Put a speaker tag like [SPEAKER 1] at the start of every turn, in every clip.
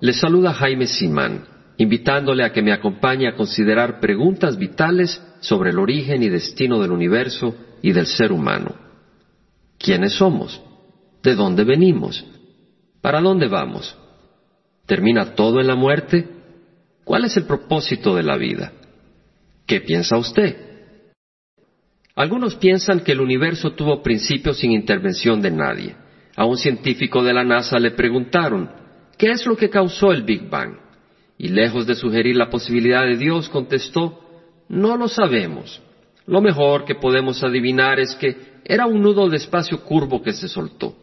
[SPEAKER 1] Les saluda Jaime Simán, invitándole a que me acompañe a considerar preguntas vitales sobre el origen y destino del universo y del ser humano. ¿Quiénes somos? ¿De dónde venimos? ¿Para dónde vamos? ¿Termina todo en la muerte? ¿Cuál es el propósito de la vida? ¿Qué piensa usted? Algunos piensan que el universo tuvo principio sin intervención de nadie. A un científico de la NASA le preguntaron, ¿qué es lo que causó el Big Bang? Y lejos de sugerir la posibilidad de Dios, contestó, no lo sabemos. Lo mejor que podemos adivinar es que era un nudo de espacio curvo que se soltó.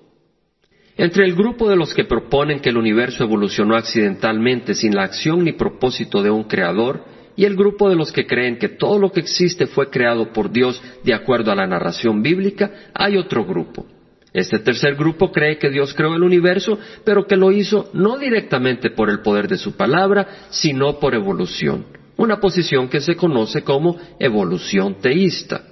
[SPEAKER 1] Entre el grupo de los que proponen que el universo evolucionó accidentalmente sin la acción ni propósito de un creador, y el grupo de los que creen que todo lo que existe fue creado por Dios de acuerdo a la narración bíblica, hay otro grupo. Este tercer grupo cree que Dios creó el universo, pero que lo hizo no directamente por el poder de su palabra, sino por evolución, una posición que se conoce como evolución teísta.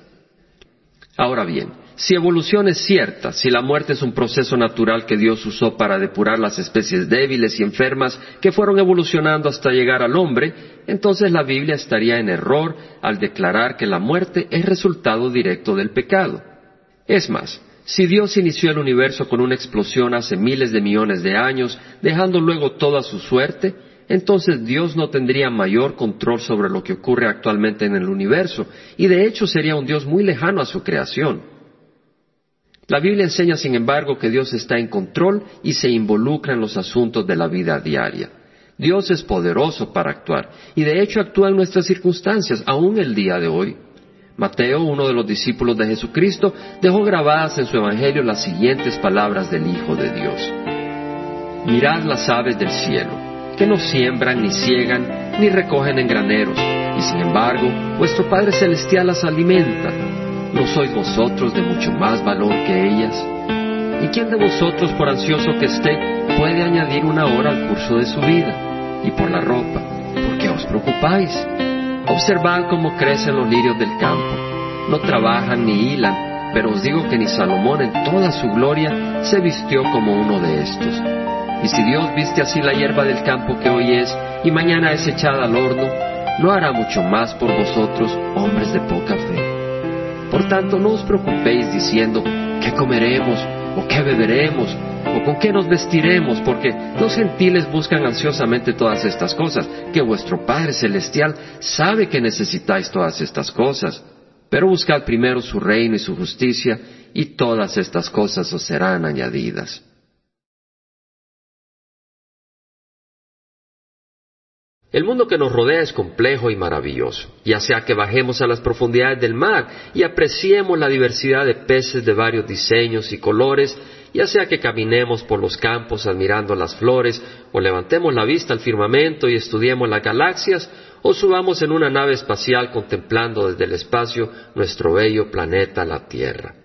[SPEAKER 1] Ahora bien, si evolución es cierta, si la muerte es un proceso natural que Dios usó para depurar las especies débiles y enfermas que fueron evolucionando hasta llegar al hombre, entonces la Biblia estaría en error al declarar que la muerte es resultado directo del pecado. Es más, si Dios inició el universo con una explosión hace miles de millones de años, dejando luego toda su suerte, entonces Dios no tendría mayor control sobre lo que ocurre actualmente en el universo, y de hecho sería un Dios muy lejano a su creación. La Biblia enseña, sin embargo, que Dios está en control y se involucra en los asuntos de la vida diaria. Dios es poderoso para actuar y de hecho actúa en nuestras circunstancias, aún el día de hoy. Mateo, uno de los discípulos de Jesucristo, dejó grabadas en su Evangelio las siguientes palabras del Hijo de Dios. Mirad las aves del cielo, que no siembran, ni ciegan, ni recogen en graneros, y sin embargo vuestro Padre Celestial las alimenta. ¿No sois vosotros de mucho más valor que ellas? ¿Y quién de vosotros, por ansioso que esté, puede añadir una hora al curso de su vida? Y por la ropa, ¿por qué os preocupáis? Observad cómo crecen los lirios del campo. No trabajan ni hilan, pero os digo que ni Salomón en toda su gloria se vistió como uno de estos. Y si Dios viste así la hierba del campo que hoy es y mañana es echada al horno, ¿no hará mucho más por vosotros, hombres de poca fe? Por tanto, no os preocupéis diciendo, ¿qué comeremos? ¿O qué beberemos? ¿O con qué nos vestiremos? Porque los gentiles buscan ansiosamente todas estas cosas, que vuestro Padre Celestial sabe que necesitáis todas estas cosas. Pero buscad primero su reino y su justicia, y todas estas cosas os serán añadidas. El mundo que nos rodea es complejo y maravilloso, ya sea que bajemos a las profundidades del mar y apreciemos la diversidad de peces de varios diseños y colores, ya sea que caminemos por los campos admirando las flores, o levantemos la vista al firmamento y estudiemos las galaxias, o subamos en una nave espacial contemplando desde el espacio nuestro bello planeta, la Tierra.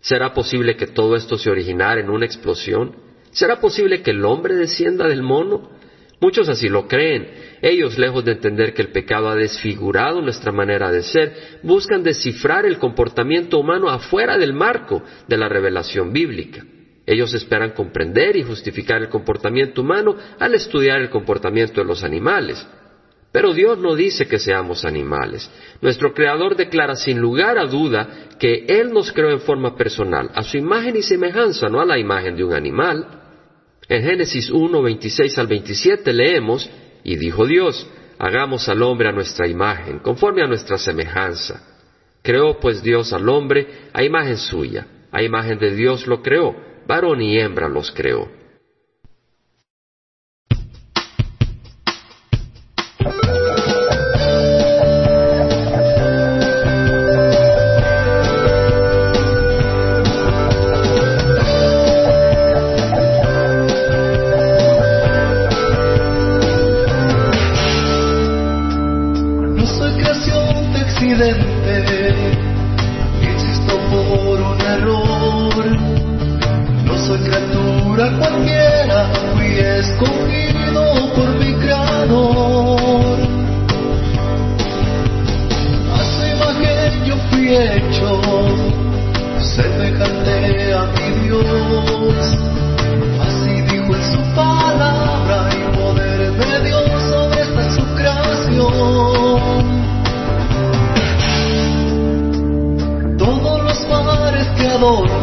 [SPEAKER 1] ¿Será posible que todo esto se originara en una explosión? ¿Será posible que el hombre descienda del mono? Muchos así lo creen. Ellos, lejos de entender que el pecado ha desfigurado nuestra manera de ser, buscan descifrar el comportamiento humano afuera del marco de la revelación bíblica. Ellos esperan comprender y justificar el comportamiento humano al estudiar el comportamiento de los animales. Pero Dios no dice que seamos animales. Nuestro Creador declara sin lugar a duda que Él nos creó en forma personal, a su imagen y semejanza, no a la imagen de un animal. En Génesis 1, 26 al 27 leemos, y dijo Dios, hagamos al hombre a nuestra imagen, conforme a nuestra semejanza. Creó pues Dios al hombre a imagen suya, a imagen de Dios lo creó, varón y hembra los creó.
[SPEAKER 2] cualquiera fui escogido por mi creador. A su imagen yo fui hecho, semejante a mi Dios. Así dijo en su palabra y poder de Dios sobre esta su creación. Todos los mares que adoro.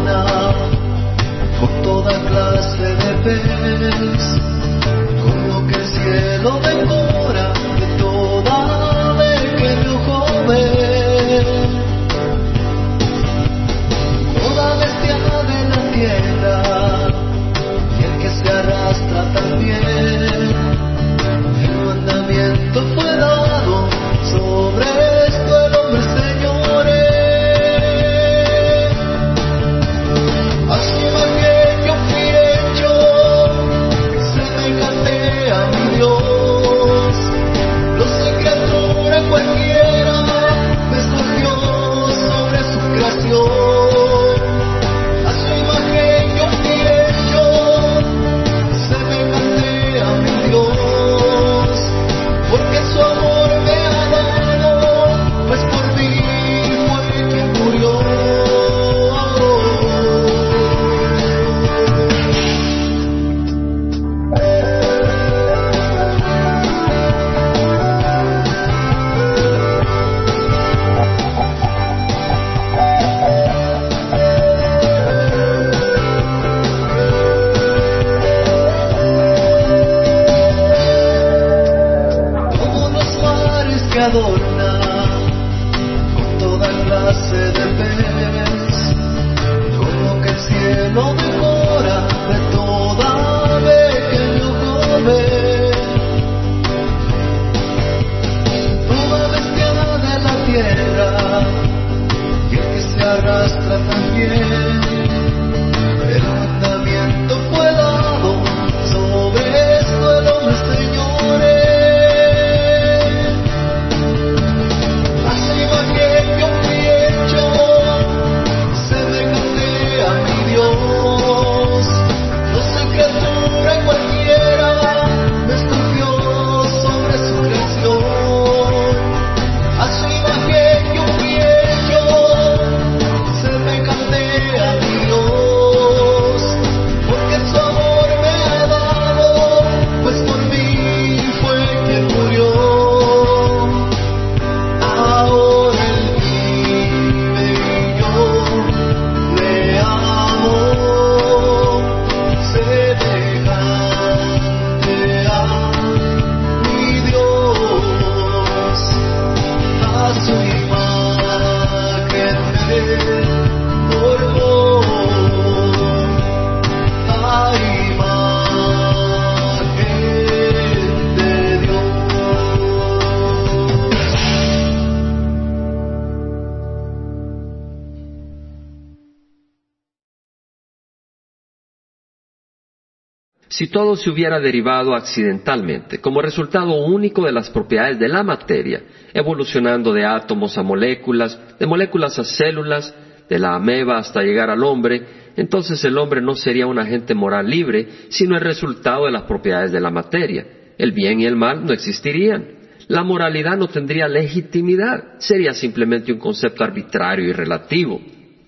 [SPEAKER 1] Si todo se hubiera derivado accidentalmente, como resultado único de las propiedades de la materia, evolucionando de átomos a moléculas, de moléculas a células, de la ameba hasta llegar al hombre, entonces el hombre no sería un agente moral libre, sino el resultado de las propiedades de la materia. El bien y el mal no existirían. La moralidad no tendría legitimidad, sería simplemente un concepto arbitrario y relativo.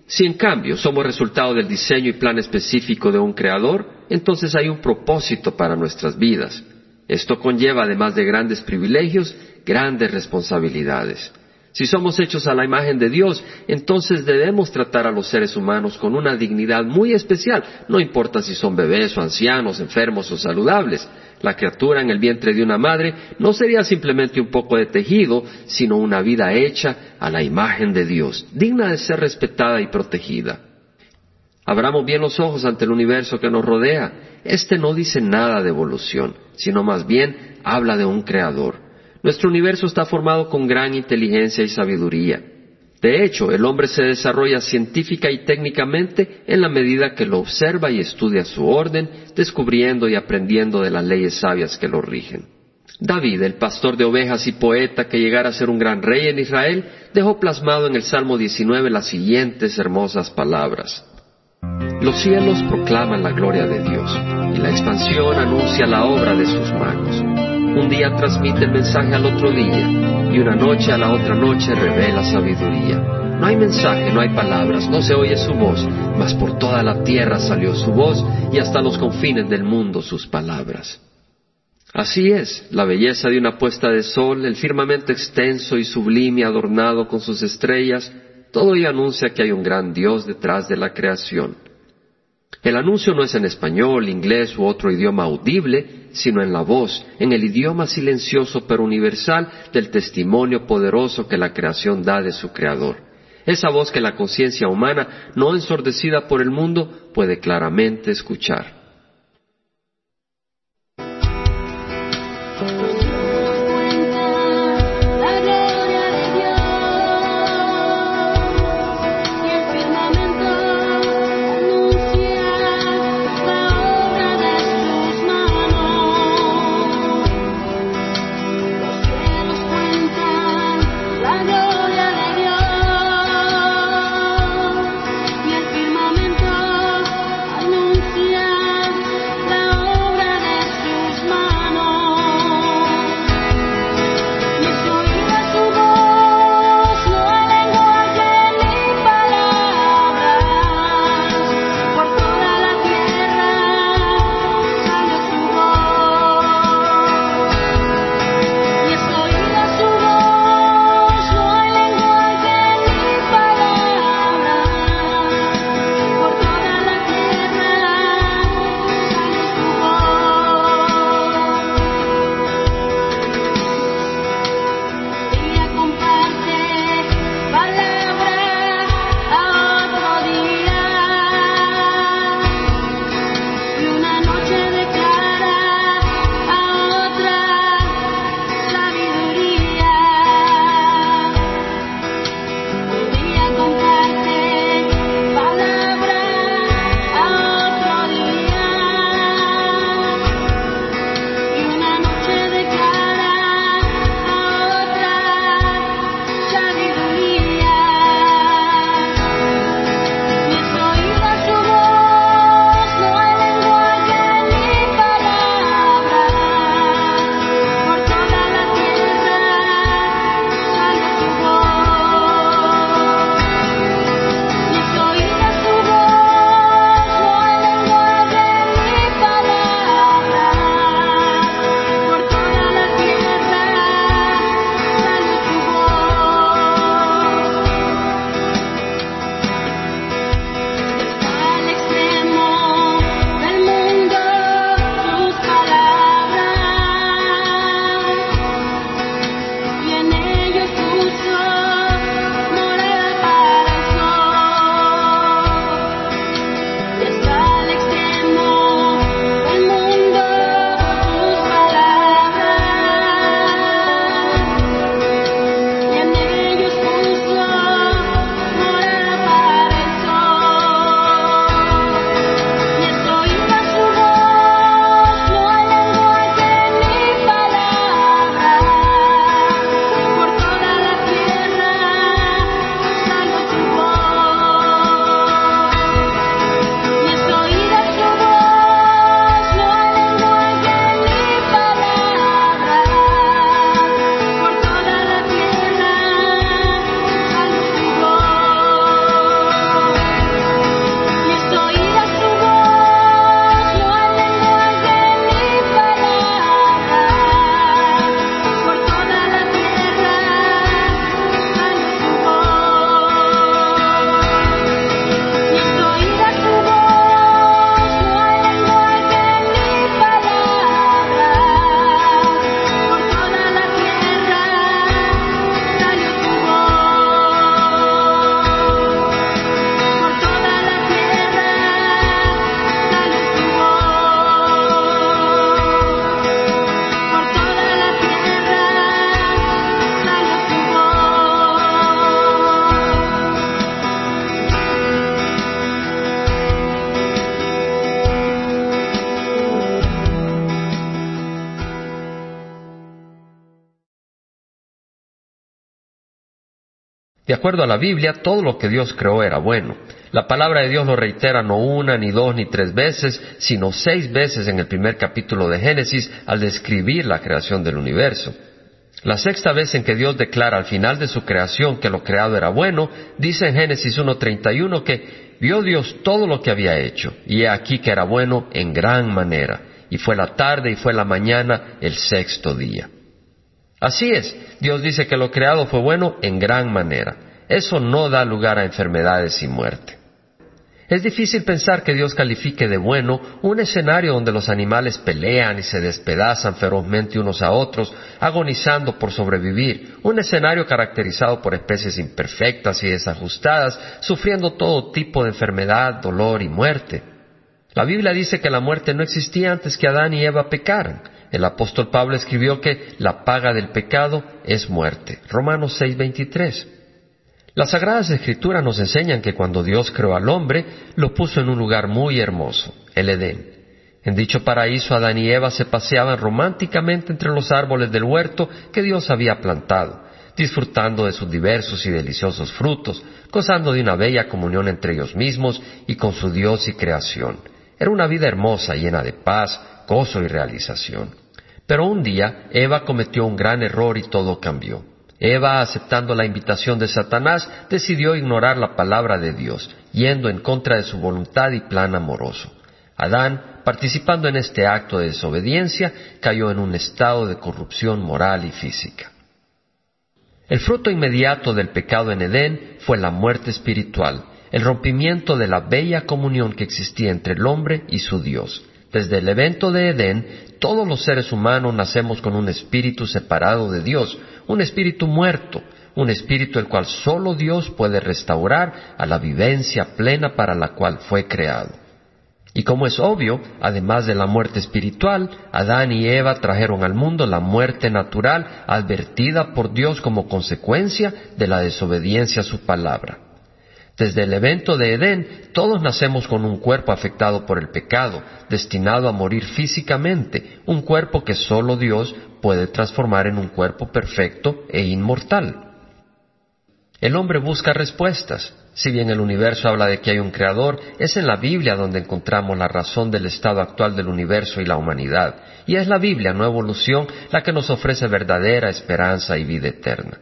[SPEAKER 1] Si en cambio somos resultado del diseño y plan específico de un creador, entonces hay un propósito para nuestras vidas. Esto conlleva, además de grandes privilegios, grandes responsabilidades. Si somos hechos a la imagen de Dios, entonces debemos tratar a los seres humanos con una dignidad muy especial, no importa si son bebés o ancianos, enfermos o saludables. La criatura en el vientre de una madre no sería simplemente un poco de tejido, sino una vida hecha a la imagen de Dios, digna de ser respetada y protegida. Abramos bien los ojos ante el universo que nos rodea. Este no dice nada de evolución, sino más bien habla de un creador. Nuestro universo está formado con gran inteligencia y sabiduría. De hecho, el hombre se desarrolla científica y técnicamente en la medida que lo observa y estudia su orden, descubriendo y aprendiendo de las leyes sabias que lo rigen. David, el pastor de ovejas y poeta que llegara a ser un gran rey en Israel, dejó plasmado en el Salmo 19 las siguientes hermosas palabras. Los cielos proclaman la gloria de Dios y la expansión anuncia la obra de sus manos. Un día transmite el mensaje al otro día y una noche a la otra noche revela sabiduría. No hay mensaje, no hay palabras, no se oye su voz, mas por toda la tierra salió su voz y hasta los confines del mundo sus palabras. Así es, la belleza de una puesta de sol, el firmamento extenso y sublime adornado con sus estrellas,
[SPEAKER 3] todo ello anuncia que hay un gran Dios detrás de la creación. El anuncio no es en español, inglés u otro idioma audible, sino en la voz, en el idioma silencioso pero universal del testimonio poderoso que la creación da de su Creador. Esa voz que la conciencia humana, no ensordecida por el mundo, puede claramente escuchar. Acuerdo a la Biblia, todo lo que Dios creó era bueno. La palabra de Dios lo reitera no una, ni dos, ni tres veces, sino seis veces en el primer capítulo de Génesis al describir la creación del universo. La sexta vez en que Dios declara al final de su creación que lo creado era bueno, dice en Génesis 1.31 que vio Dios todo lo que había hecho, y he aquí que era bueno en gran manera, y fue la tarde y fue la mañana el sexto día. Así es, Dios dice que lo creado fue bueno en gran manera.
[SPEAKER 1] Eso no da lugar a enfermedades y muerte. Es difícil pensar que Dios califique de bueno un escenario donde los animales pelean y se despedazan ferozmente unos a otros, agonizando por sobrevivir, un escenario caracterizado por especies imperfectas y desajustadas, sufriendo todo tipo de enfermedad, dolor y muerte. La Biblia dice que la muerte no existía antes que Adán y Eva pecaran. El apóstol Pablo escribió que la paga del pecado es muerte. Romanos 6:23. Las Sagradas Escrituras nos enseñan que cuando Dios creó al hombre, lo puso en un lugar muy hermoso, el Edén. En dicho paraíso, Adán y Eva se paseaban románticamente entre los árboles del huerto que Dios había plantado, disfrutando de sus diversos y deliciosos frutos, gozando de una bella comunión entre ellos mismos y con su Dios y creación. Era una vida hermosa, llena de paz, gozo y realización. Pero un día Eva cometió un gran error y todo cambió. Eva, aceptando la invitación de Satanás, decidió ignorar la palabra de Dios, yendo en contra de su voluntad y plan amoroso. Adán, participando en este acto de desobediencia, cayó en un estado de corrupción moral y física. El fruto inmediato del pecado en Edén fue la muerte espiritual, el rompimiento de la bella comunión que existía entre el hombre y su Dios. Desde el evento de Edén, todos los seres humanos nacemos con un espíritu separado de Dios, un espíritu muerto, un espíritu el cual solo Dios puede restaurar a la vivencia plena para la cual fue creado. Y como es obvio, además de la muerte espiritual, Adán y Eva trajeron al mundo la muerte natural advertida por Dios como consecuencia de la desobediencia a su palabra. Desde el evento de Edén, todos nacemos con un cuerpo afectado por el pecado, destinado a morir físicamente, un cuerpo que solo Dios puede transformar en un cuerpo perfecto e inmortal. El hombre busca respuestas. Si bien el universo habla de que hay un creador, es en la Biblia donde encontramos la razón del estado actual del universo y la humanidad. Y es la Biblia, no evolución, la que nos ofrece verdadera esperanza y vida eterna.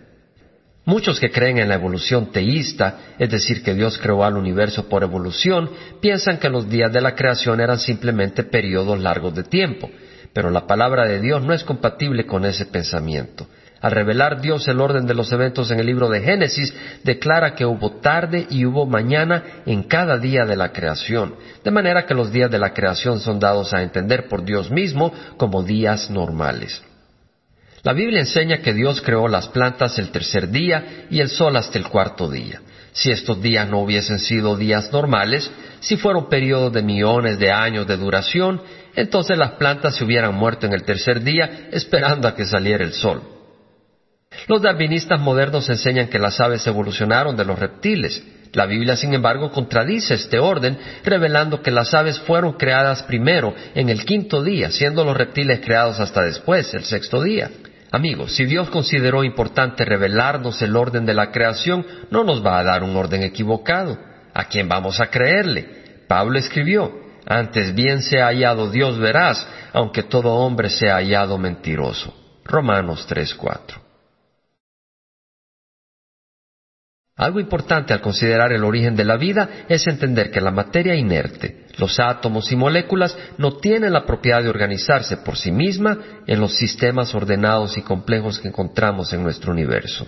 [SPEAKER 1] Muchos que creen en la evolución teísta, es decir, que Dios creó al universo por evolución, piensan que los días de la creación eran simplemente periodos largos de tiempo, pero la palabra de Dios no es compatible con ese pensamiento. Al revelar Dios el orden de los eventos en el libro de Génesis, declara que hubo tarde y hubo mañana en cada día de la creación, de manera que los días de la creación son dados a entender por Dios mismo como días normales. La Biblia enseña que Dios creó las plantas el tercer día y el sol hasta el cuarto día. Si estos días no hubiesen sido días normales, si fueron periodos de millones de años de duración, entonces las plantas se hubieran muerto en el tercer día esperando a que saliera el sol. Los darwinistas modernos enseñan que las aves evolucionaron de los reptiles. La Biblia, sin embargo, contradice este orden, revelando que las aves fueron creadas primero, en el quinto día, siendo los reptiles creados hasta después, el sexto día. Amigos, si Dios consideró importante revelarnos el orden de la creación, no nos va a dar un orden equivocado. ¿A quién vamos a creerle? Pablo escribió, antes bien sea hallado Dios verás, aunque todo hombre sea hallado mentiroso. Romanos 3:4. Algo importante al considerar el origen de la vida es entender que la materia inerte, los átomos y moléculas no tienen la propiedad de organizarse por sí misma en los sistemas ordenados y complejos que encontramos en nuestro universo.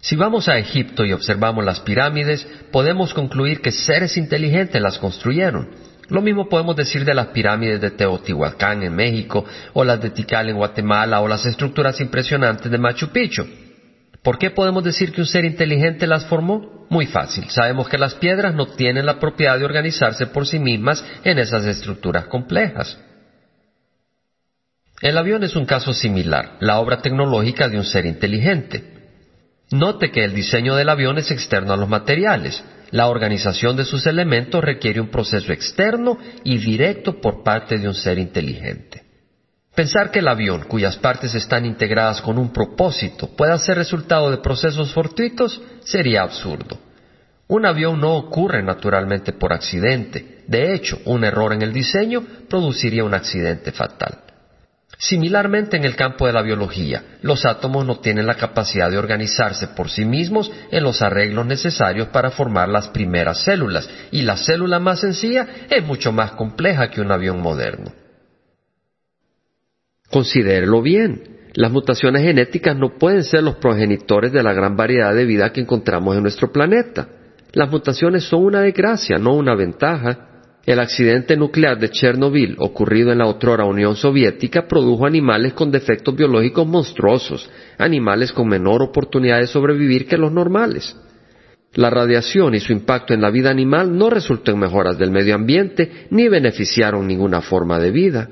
[SPEAKER 1] Si vamos a Egipto y observamos las pirámides, podemos concluir que seres inteligentes las construyeron. Lo mismo podemos decir de las pirámides de Teotihuacán en México, o las de Tikal en Guatemala, o las estructuras impresionantes de Machu Picchu. ¿Por qué podemos decir que un ser inteligente las formó? Muy fácil. Sabemos que las piedras no tienen la propiedad de organizarse por sí mismas en esas estructuras complejas. El avión es un caso similar, la obra tecnológica de un ser inteligente. Note que el diseño del avión es externo a los materiales. La organización de sus elementos requiere un proceso externo y directo por parte de un ser inteligente. Pensar que el avión, cuyas partes están integradas con un propósito, pueda ser resultado de procesos fortuitos sería absurdo. Un avión no ocurre naturalmente por accidente. De hecho, un error en el diseño produciría un accidente fatal. Similarmente en el campo de la biología, los átomos no tienen la capacidad de organizarse por sí mismos en los arreglos necesarios para formar las primeras células, y la célula más sencilla es mucho más compleja que un avión moderno. Considérelo bien. Las mutaciones genéticas no pueden ser los progenitores de la gran variedad de vida que encontramos en nuestro planeta. Las mutaciones son una desgracia, no una ventaja. El accidente nuclear de Chernobyl, ocurrido en la otrora Unión Soviética, produjo animales con defectos biológicos monstruosos, animales con menor oportunidad de sobrevivir que los normales. La radiación y su impacto en la vida animal no resultó en mejoras del medio ambiente ni beneficiaron ninguna forma de vida.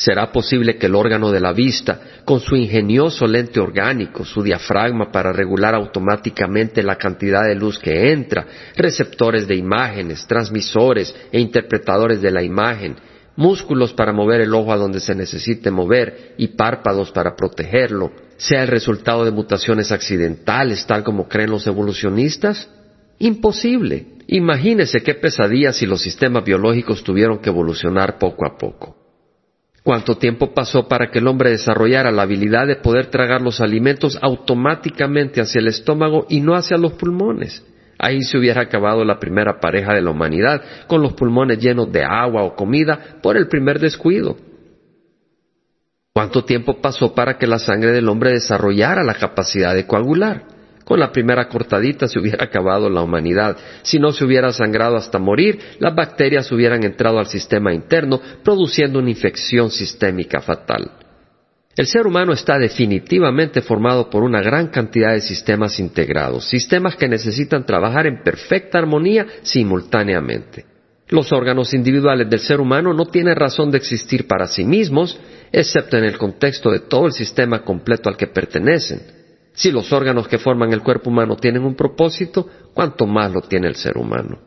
[SPEAKER 1] ¿Será posible que el órgano de la vista, con su ingenioso lente orgánico, su diafragma para regular automáticamente la cantidad de luz que entra, receptores de imágenes, transmisores e interpretadores de la imagen, músculos para mover el ojo a donde se necesite mover y párpados para protegerlo, sea el resultado de mutaciones accidentales, tal como creen los evolucionistas? Imposible. Imagínese qué pesadilla si los sistemas biológicos tuvieron que evolucionar poco a poco. ¿Cuánto tiempo pasó para que el hombre desarrollara la habilidad de poder tragar los alimentos automáticamente hacia el estómago y no hacia los pulmones? Ahí se hubiera acabado la primera pareja de la humanidad, con los pulmones llenos de agua o comida por el primer descuido. ¿Cuánto tiempo pasó para que la sangre del hombre desarrollara la capacidad de coagular? Con la primera cortadita se hubiera acabado la humanidad. Si no se hubiera sangrado hasta morir, las bacterias hubieran entrado al sistema interno, produciendo una infección sistémica fatal. El ser humano está definitivamente formado por una gran cantidad de sistemas integrados, sistemas que necesitan trabajar en perfecta armonía simultáneamente. Los órganos individuales del ser humano no tienen razón de existir para sí mismos, excepto en el contexto de todo el sistema completo al que pertenecen. Si los órganos que forman el cuerpo humano tienen un propósito, ¿cuánto más lo tiene el ser humano?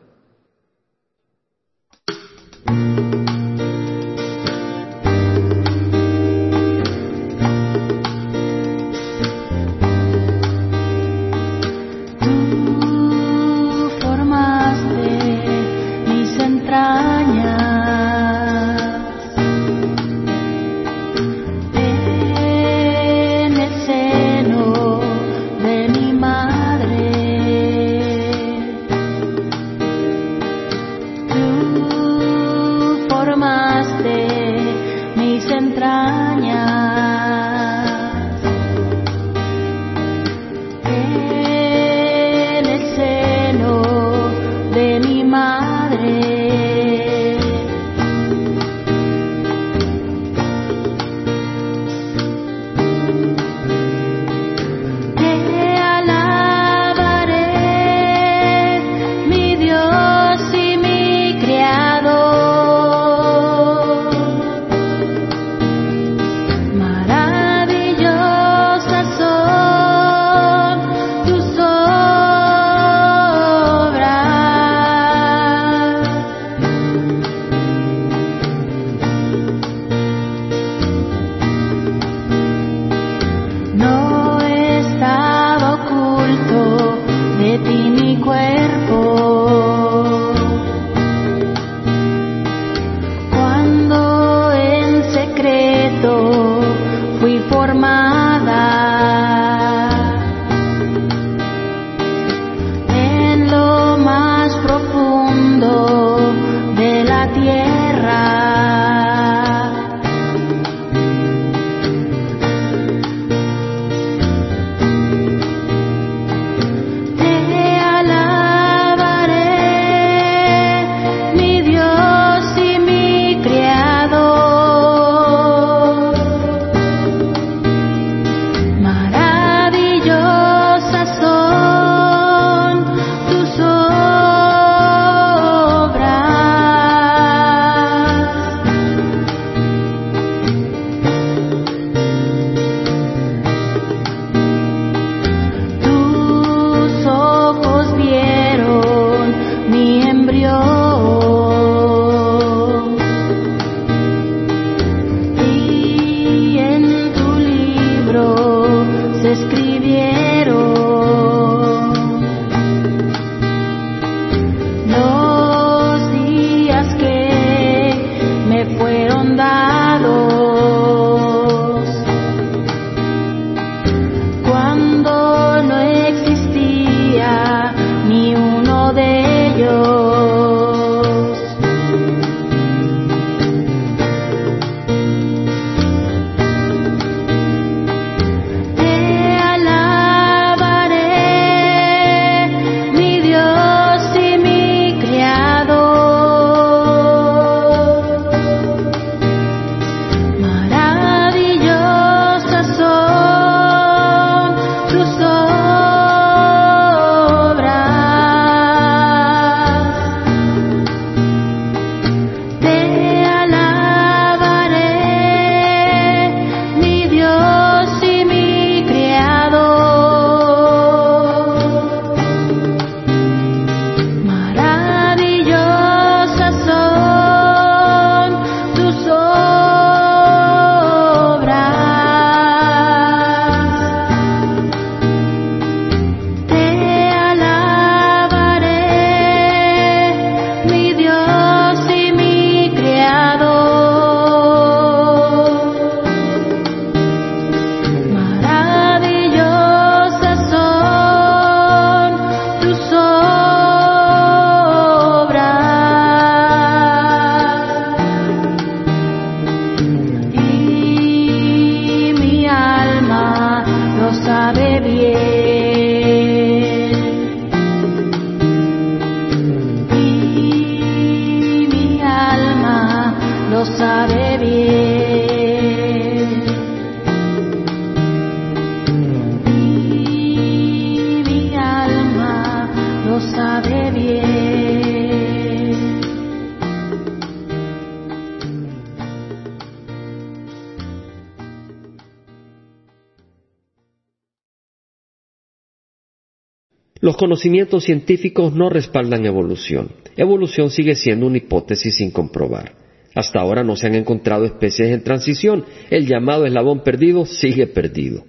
[SPEAKER 1] Los conocimientos científicos no respaldan evolución. Evolución sigue siendo una hipótesis sin comprobar. Hasta ahora no se han encontrado especies en transición. El llamado eslabón perdido sigue perdido.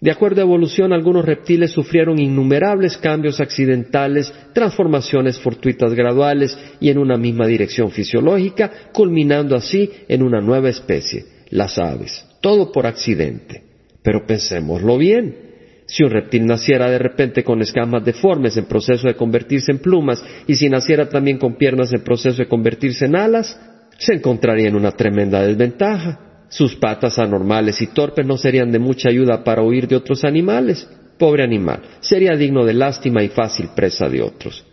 [SPEAKER 1] De acuerdo a evolución, algunos reptiles sufrieron innumerables cambios accidentales, transformaciones fortuitas graduales y en una misma dirección fisiológica, culminando así en una nueva especie, las aves. Todo por accidente. Pero pensémoslo bien. Si un reptil naciera de repente con escamas deformes en proceso de convertirse en plumas y si naciera también con piernas en proceso de convertirse en alas, se encontraría en una tremenda desventaja. Sus patas anormales y torpes no serían de mucha ayuda para huir de otros animales. Pobre animal, sería digno de lástima y fácil presa de otros.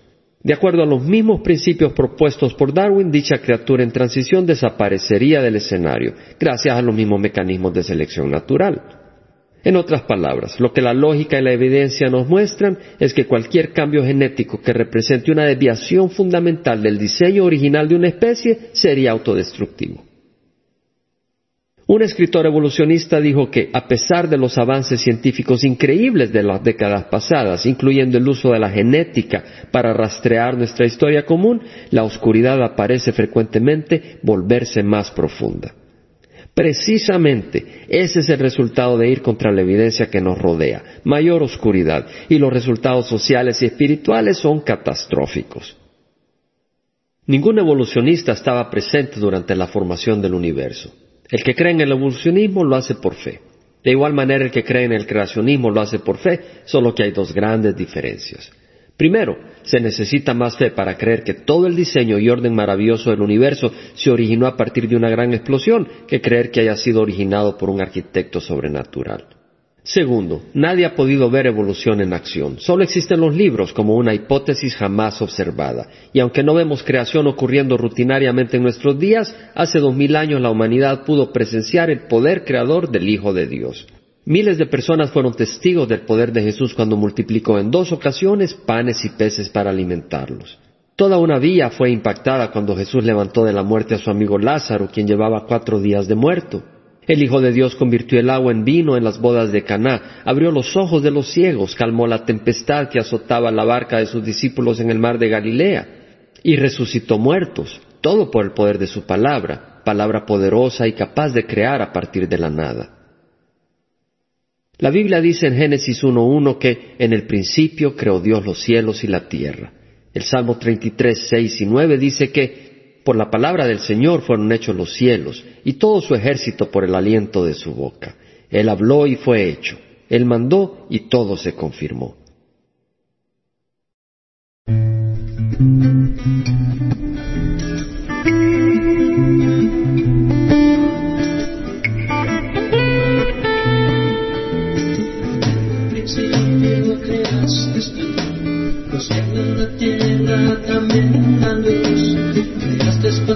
[SPEAKER 1] De acuerdo a los mismos principios propuestos por Darwin, dicha criatura en transición desaparecería del escenario, gracias a los mismos mecanismos de selección natural. En otras palabras, lo que la lógica y la evidencia nos muestran es que cualquier cambio genético que represente una desviación fundamental del diseño original de una especie sería autodestructivo. Un escritor evolucionista dijo que, a pesar de los avances científicos increíbles de las décadas pasadas, incluyendo el uso de la genética para rastrear nuestra historia común, la oscuridad aparece frecuentemente volverse más profunda. Precisamente ese es el resultado de ir contra la evidencia que nos rodea, mayor oscuridad, y los resultados sociales y espirituales son catastróficos. Ningún evolucionista estaba presente durante la formación del universo. El que cree en el evolucionismo lo hace por fe. De igual manera el que cree en el creacionismo lo hace por fe, solo que hay dos grandes diferencias. Primero, se necesita más fe para creer que todo el diseño y orden maravilloso del universo se originó a partir de una gran explosión que creer que haya sido originado por un arquitecto sobrenatural. Segundo, nadie ha podido ver evolución en acción. Solo existen los libros como una hipótesis jamás observada. Y aunque no vemos creación ocurriendo rutinariamente en nuestros días, hace dos mil años la humanidad pudo presenciar el poder creador del Hijo de Dios. Miles de personas fueron testigos del poder de Jesús cuando multiplicó en dos ocasiones panes y peces para alimentarlos. Toda una vía fue impactada cuando Jesús levantó de la muerte a su amigo Lázaro, quien llevaba cuatro días de muerto. El Hijo de Dios convirtió el agua en vino en las bodas de Caná, abrió los ojos de los ciegos, calmó la tempestad que azotaba la barca de sus discípulos en el mar de Galilea, y resucitó muertos, todo por el poder de su palabra, palabra poderosa y capaz de crear a partir de la nada. La Biblia dice en Génesis 1.1 que en el principio creó Dios los cielos y la tierra. El Salmo 33, 6 y 9 dice que por la palabra del Señor fueron hechos los cielos y todo su ejército por el aliento de su boca. Él habló y fue hecho. Él mandó y todo se confirmó.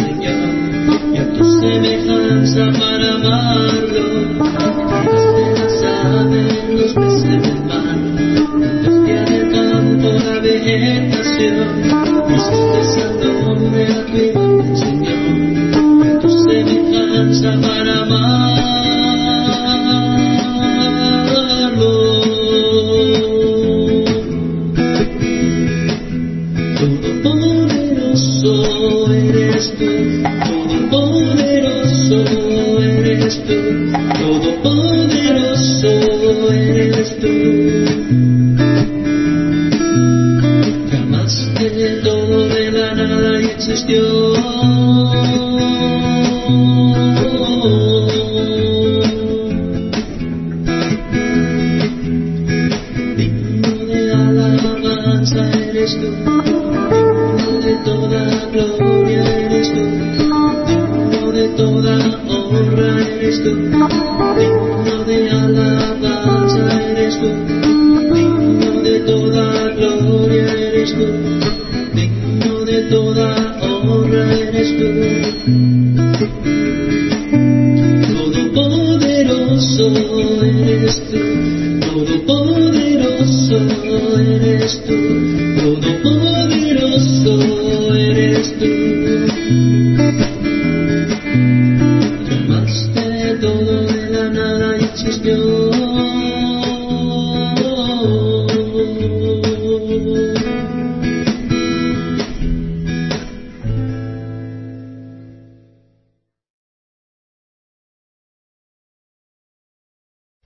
[SPEAKER 2] Señor.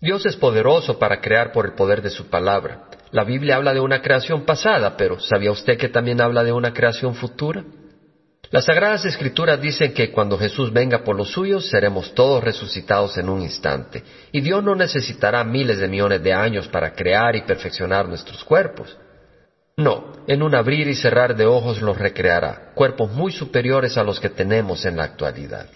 [SPEAKER 1] Dios es poderoso para crear por el poder de su palabra. La Biblia habla de una creación pasada, pero ¿sabía usted que también habla de una creación futura? Las Sagradas Escrituras dicen que cuando Jesús venga por los suyos seremos todos resucitados en un instante, y Dios no necesitará miles de millones de años para crear y perfeccionar nuestros cuerpos. No, en un abrir y cerrar de ojos los recreará, cuerpos muy superiores a los que tenemos en la actualidad.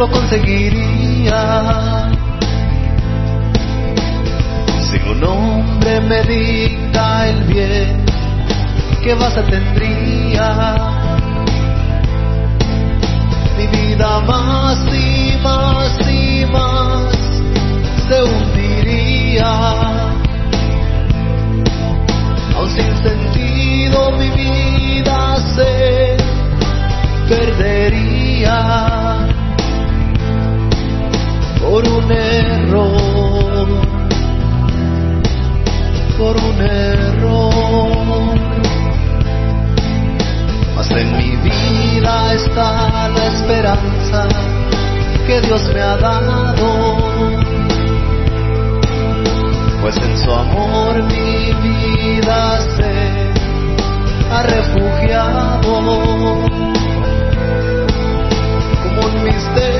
[SPEAKER 2] Lo conseguiría. Si un hombre me dicta el bien, ¿qué base tendría? Mi vida más y más y más se hundiría. Aún sin sentido mi vida se perdería Dios me ha dado pues en su amor mi vida se ha refugiado. Como un misterio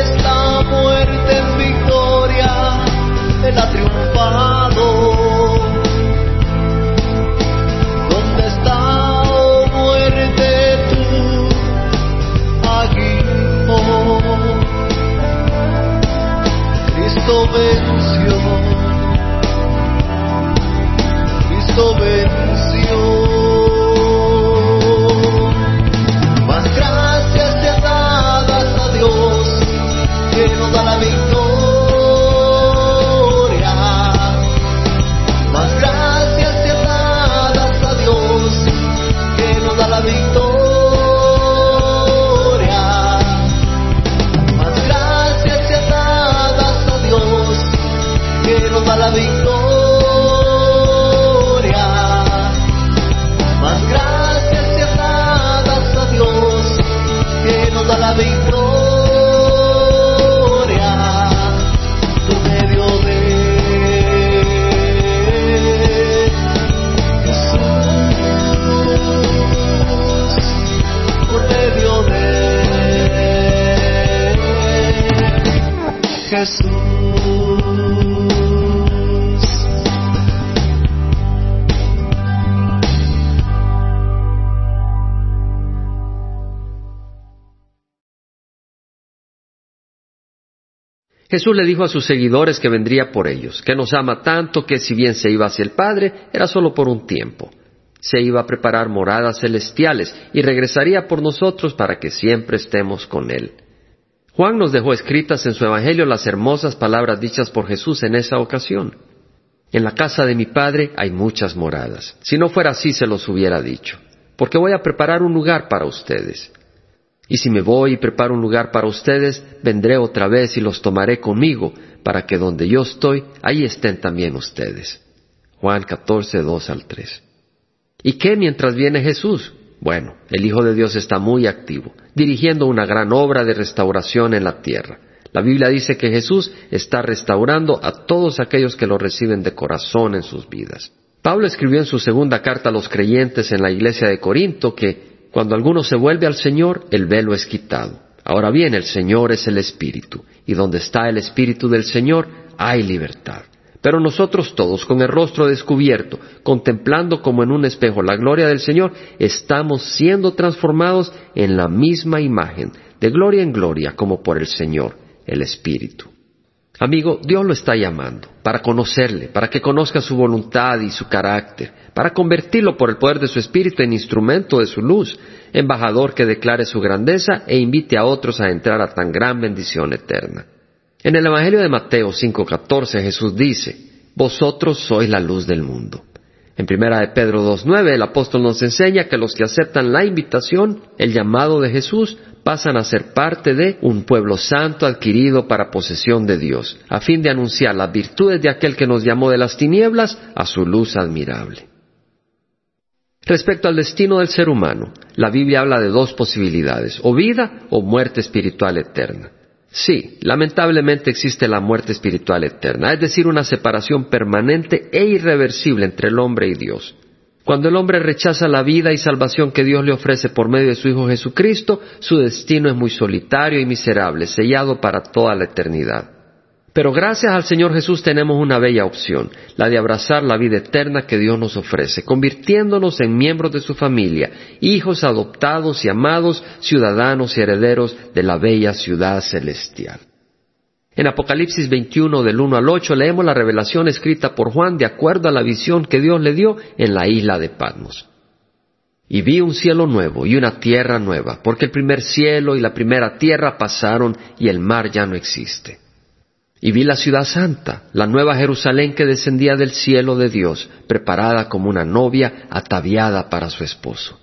[SPEAKER 2] Jesús
[SPEAKER 1] le dijo a sus seguidores que vendría por ellos, que nos ama tanto que si bien se iba hacia el Padre, era solo por un tiempo. Se iba a preparar moradas celestiales y regresaría por nosotros para que siempre estemos con Él. Juan nos dejó escritas en su Evangelio las hermosas palabras dichas por Jesús en esa ocasión. En la casa de mi Padre hay muchas moradas. Si no fuera así se los hubiera dicho, porque voy a preparar un lugar para ustedes. Y si me voy y preparo un lugar para ustedes, vendré otra vez y los tomaré conmigo, para que donde yo estoy, ahí estén también ustedes. Juan 14, 2 al 3. ¿Y qué mientras viene Jesús? Bueno, el Hijo de Dios está muy activo, dirigiendo una gran obra de restauración en la tierra. La Biblia dice que Jesús está restaurando a todos aquellos que lo reciben de corazón en sus vidas. Pablo escribió en su segunda carta a los creyentes en la iglesia de Corinto que cuando alguno se vuelve al Señor, el velo es quitado. Ahora bien, el Señor es el Espíritu, y donde está el Espíritu del Señor, hay libertad. Pero nosotros todos, con el rostro descubierto, contemplando como en un espejo la gloria del Señor, estamos siendo transformados en la misma imagen, de gloria en gloria, como por el Señor, el Espíritu. Amigo, Dios lo está llamando para conocerle, para que conozca su voluntad y su carácter, para convertirlo por el poder de su Espíritu en instrumento de su luz, embajador que declare su grandeza e invite a otros a entrar a tan gran bendición eterna. En el Evangelio de Mateo 5:14 Jesús dice, Vosotros sois la luz del mundo. En primera de Pedro 2.9 el apóstol nos enseña que los que aceptan la invitación, el llamado de Jesús, pasan a ser parte de un pueblo santo adquirido para posesión de Dios, a fin de anunciar las virtudes de aquel que nos llamó de las tinieblas a su luz admirable. Respecto al destino del ser humano, la Biblia habla de dos posibilidades, o vida o muerte espiritual eterna. Sí, lamentablemente existe la muerte espiritual eterna, es decir, una separación permanente e irreversible entre el hombre y Dios. Cuando el hombre rechaza la vida y salvación que Dios le ofrece por medio de su Hijo Jesucristo, su destino es muy solitario y miserable, sellado para toda la eternidad. Pero gracias al Señor Jesús tenemos una bella opción, la de abrazar la vida eterna que Dios nos ofrece, convirtiéndonos en miembros de su familia, hijos adoptados y amados, ciudadanos y herederos de la bella ciudad celestial. En Apocalipsis 21 del 1 al 8 leemos la revelación escrita por Juan de acuerdo a la visión que Dios le dio en la isla de Patmos. Y vi un cielo nuevo y una tierra nueva, porque el primer cielo y la primera tierra pasaron y el mar ya no existe. Y vi la ciudad santa, la nueva Jerusalén que descendía del cielo de Dios, preparada como una novia ataviada para su esposo.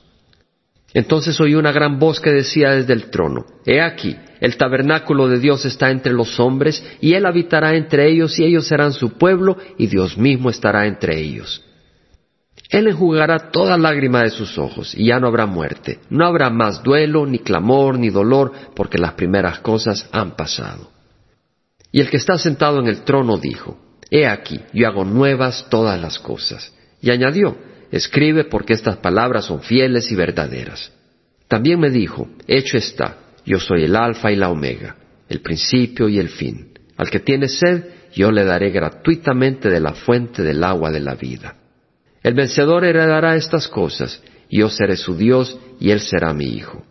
[SPEAKER 1] Entonces oí una gran voz que decía desde el trono, He aquí, el tabernáculo de Dios está entre los hombres, y Él habitará entre ellos, y ellos serán su pueblo, y Dios mismo estará entre ellos. Él enjugará toda lágrima de sus ojos, y ya no habrá muerte, no habrá más duelo, ni clamor, ni dolor, porque las primeras cosas han pasado. Y el que está sentado en el trono dijo, He aquí, yo hago nuevas todas las cosas. Y añadió, Escribe porque estas palabras son fieles y verdaderas. También me dijo, Hecho está, yo soy el alfa y la omega, el principio y el fin. Al que tiene sed, yo le daré gratuitamente de la fuente del agua de la vida. El vencedor heredará estas cosas, yo seré su Dios, y él será mi hijo.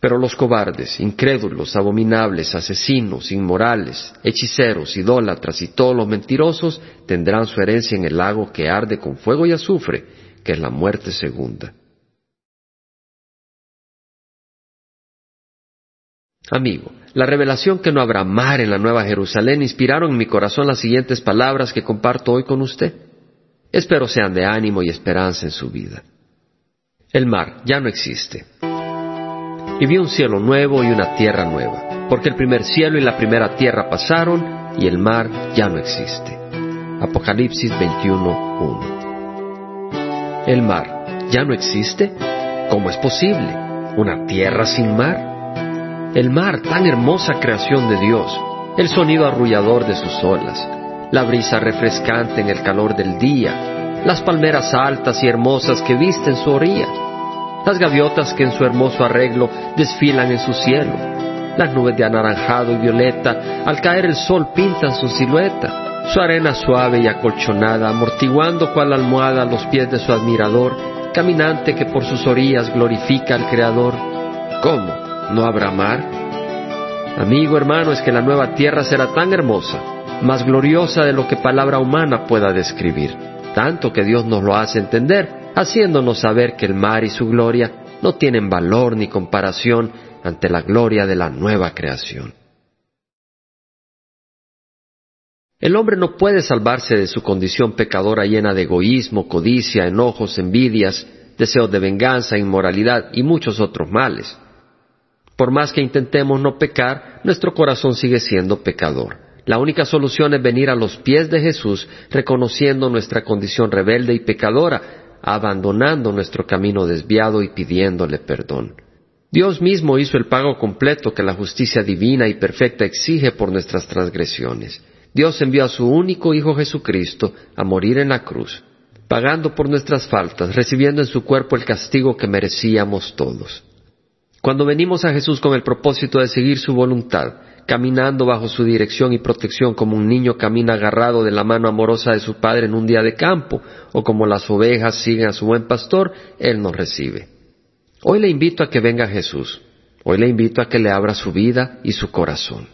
[SPEAKER 1] Pero los cobardes, incrédulos, abominables, asesinos, inmorales, hechiceros, idólatras y todos los mentirosos tendrán su herencia en el lago que arde con fuego y azufre, que es la muerte segunda. Amigo, la revelación que no habrá mar en la Nueva Jerusalén inspiraron en mi corazón las siguientes palabras que comparto hoy con usted. Espero sean de ánimo y esperanza en su vida. El mar ya no existe. Y vi un cielo nuevo y una tierra nueva, porque el primer cielo y la primera tierra pasaron y el mar ya no existe. Apocalipsis 21.1. ¿El mar ya no existe? ¿Cómo es posible? ¿Una tierra sin mar? El mar, tan hermosa creación de Dios, el sonido arrullador de sus olas, la brisa refrescante en el calor del día, las palmeras altas y hermosas que visten su orilla, las gaviotas que en su hermoso arreglo desfilan en su cielo, las nubes de anaranjado y violeta, al caer el sol pintan su silueta, su arena suave y acolchonada, amortiguando cual almohada los pies de su admirador, caminante que por sus orillas glorifica al Creador. ¿Cómo? ¿No habrá mar? Amigo hermano, es que la nueva tierra será tan hermosa, más gloriosa de lo que palabra humana pueda describir, tanto que Dios nos lo hace entender, haciéndonos saber que el mar y su gloria no tienen valor ni comparación ante la gloria de la nueva creación. El hombre no puede salvarse de su condición pecadora llena de egoísmo, codicia, enojos, envidias, deseos de venganza, inmoralidad y muchos otros males. Por más que intentemos no pecar, nuestro corazón sigue siendo pecador. La única solución es venir a los pies de Jesús reconociendo nuestra condición rebelde y pecadora, abandonando nuestro camino desviado y pidiéndole perdón. Dios mismo hizo el pago completo que la justicia divina y perfecta exige por nuestras transgresiones. Dios envió a su único Hijo Jesucristo a morir en la cruz, pagando por nuestras faltas, recibiendo en su cuerpo el castigo que merecíamos todos. Cuando venimos a Jesús con el propósito de seguir su voluntad, caminando bajo su dirección y protección como un niño camina agarrado de la mano amorosa de su padre en un día de campo, o como las ovejas siguen a su buen pastor, Él nos recibe. Hoy le invito a que venga Jesús. Hoy le invito a que le abra su vida y su corazón.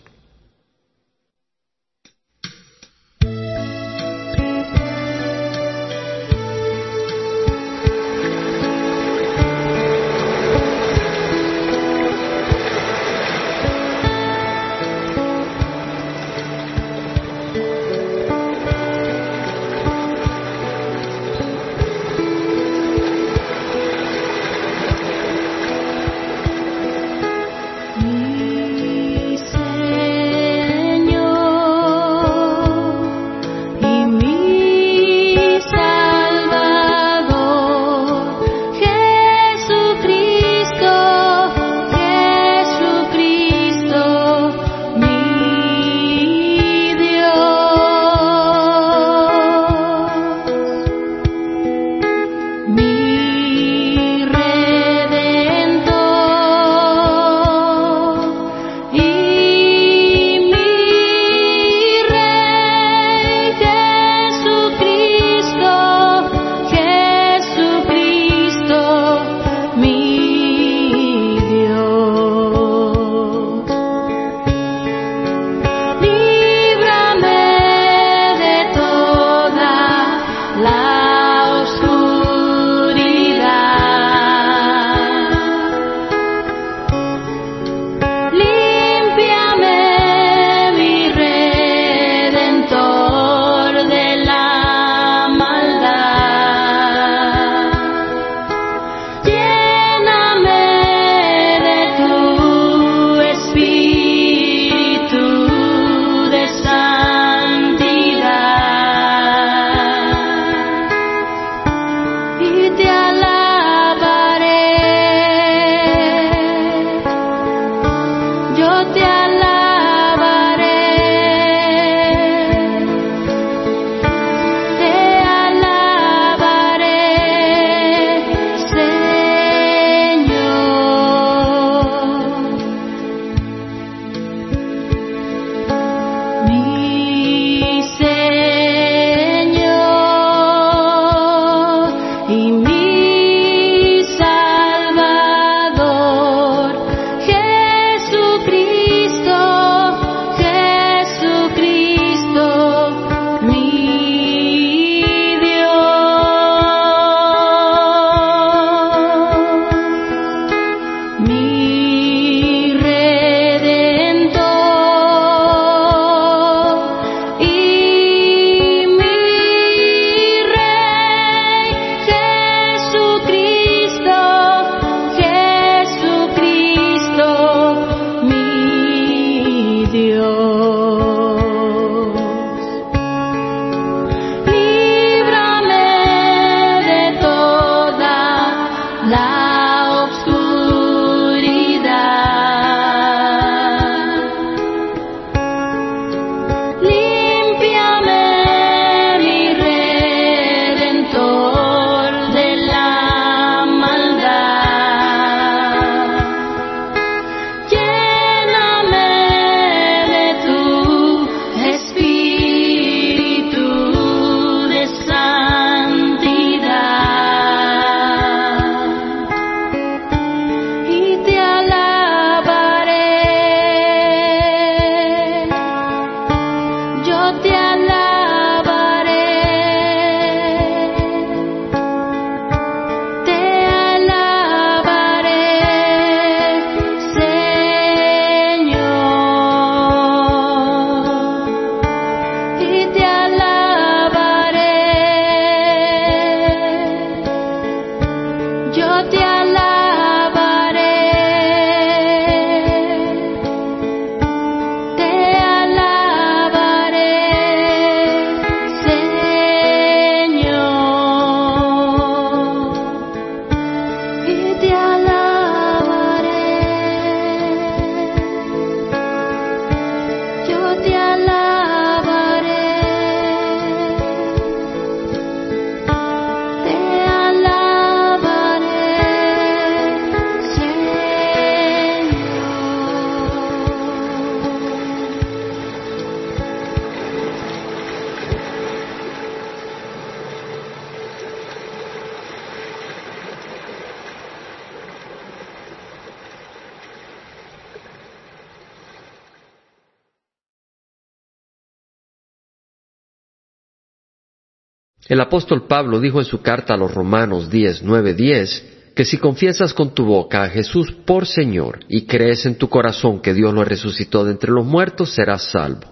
[SPEAKER 1] El apóstol Pablo dijo en su carta a los Romanos 10, 9, 10, que si confiesas con tu boca a Jesús por Señor y crees en tu corazón que Dios lo resucitó de entre los muertos, serás salvo.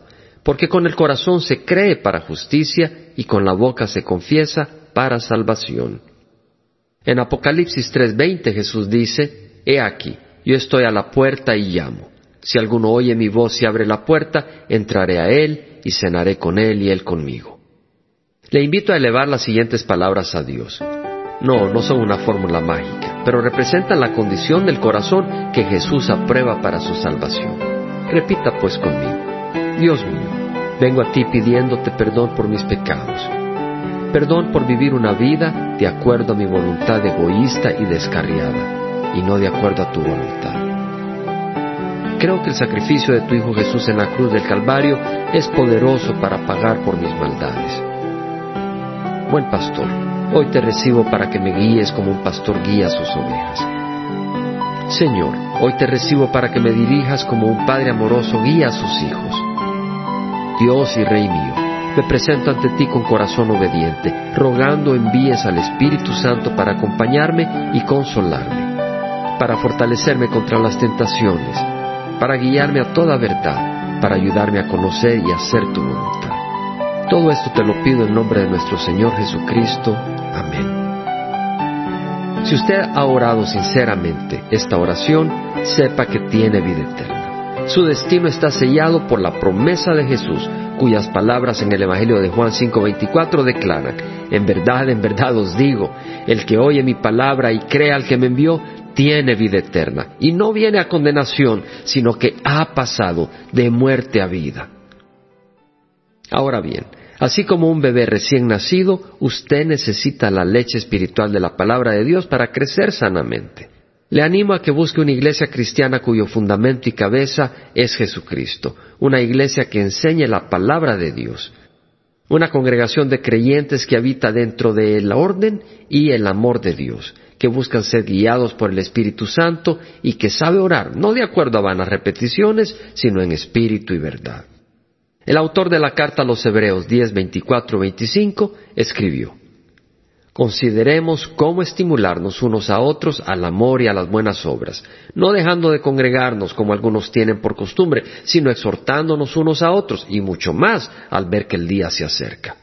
[SPEAKER 1] Porque con el corazón se cree para justicia y con la boca se confiesa para salvación. En Apocalipsis 3:20 Jesús dice, He aquí, yo estoy a la puerta y llamo. Si alguno oye mi voz y abre la puerta, entraré a él y cenaré con él y él conmigo. Le invito a elevar las siguientes palabras a Dios. No, no son una fórmula mágica, pero representan la condición del corazón que Jesús aprueba para su salvación. Repita pues conmigo. Dios mío, vengo a ti pidiéndote perdón por mis pecados. Perdón por vivir una vida de acuerdo a mi voluntad egoísta y descarriada, y no de acuerdo a tu voluntad. Creo que el sacrificio de tu Hijo Jesús en la cruz del Calvario es poderoso para pagar por mis maldades. Buen pastor, hoy te recibo para que me guíes como un pastor guía a sus ovejas. Señor, hoy te recibo para que me dirijas como un padre amoroso guía a sus hijos. Dios y Rey mío, me presento ante ti con corazón obediente, rogando envíes al Espíritu Santo para acompañarme y consolarme, para fortalecerme contra las tentaciones, para guiarme a toda verdad, para ayudarme a conocer y hacer tu voluntad. Todo esto te lo pido en nombre de nuestro Señor Jesucristo. Amén. Si usted ha orado sinceramente esta oración, sepa que tiene vida eterna. Su destino está sellado por la promesa de Jesús, cuyas palabras en el Evangelio de Juan 5:24 declaran, en verdad, en verdad os digo, el que oye mi palabra y cree al que me envió, tiene vida eterna, y no viene a condenación, sino que ha pasado de muerte a vida. Ahora bien, Así como un bebé recién nacido, usted necesita la leche espiritual de la palabra de Dios para crecer sanamente. Le animo a que busque una iglesia cristiana cuyo fundamento y cabeza es Jesucristo, una iglesia que enseñe la palabra de Dios, una congregación de creyentes que habita dentro del orden y el amor de Dios, que buscan ser guiados por el Espíritu Santo y que sabe orar, no de acuerdo a vanas repeticiones, sino en espíritu y verdad. El autor de la carta a los Hebreos 10, 24, 25 escribió, Consideremos cómo estimularnos unos a otros al amor y a las buenas obras, no dejando de congregarnos como algunos tienen por costumbre, sino exhortándonos unos a otros y mucho más al ver que el día se acerca.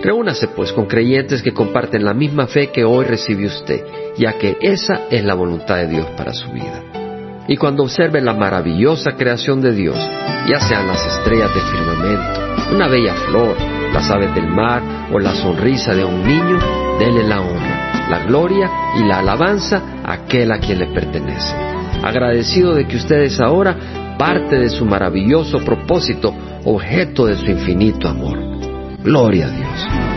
[SPEAKER 1] Reúnase pues con creyentes que comparten la misma fe que hoy recibe usted, ya que esa es la voluntad de Dios para su vida. Y cuando observe la maravillosa creación de Dios, ya sean las estrellas del firmamento, una bella flor, las aves del mar o la sonrisa de un niño, dele la honra, la gloria y la alabanza a aquel a quien le pertenece. Agradecido de que ustedes ahora parte de su maravilloso propósito, objeto de su infinito amor. Gloria a Dios.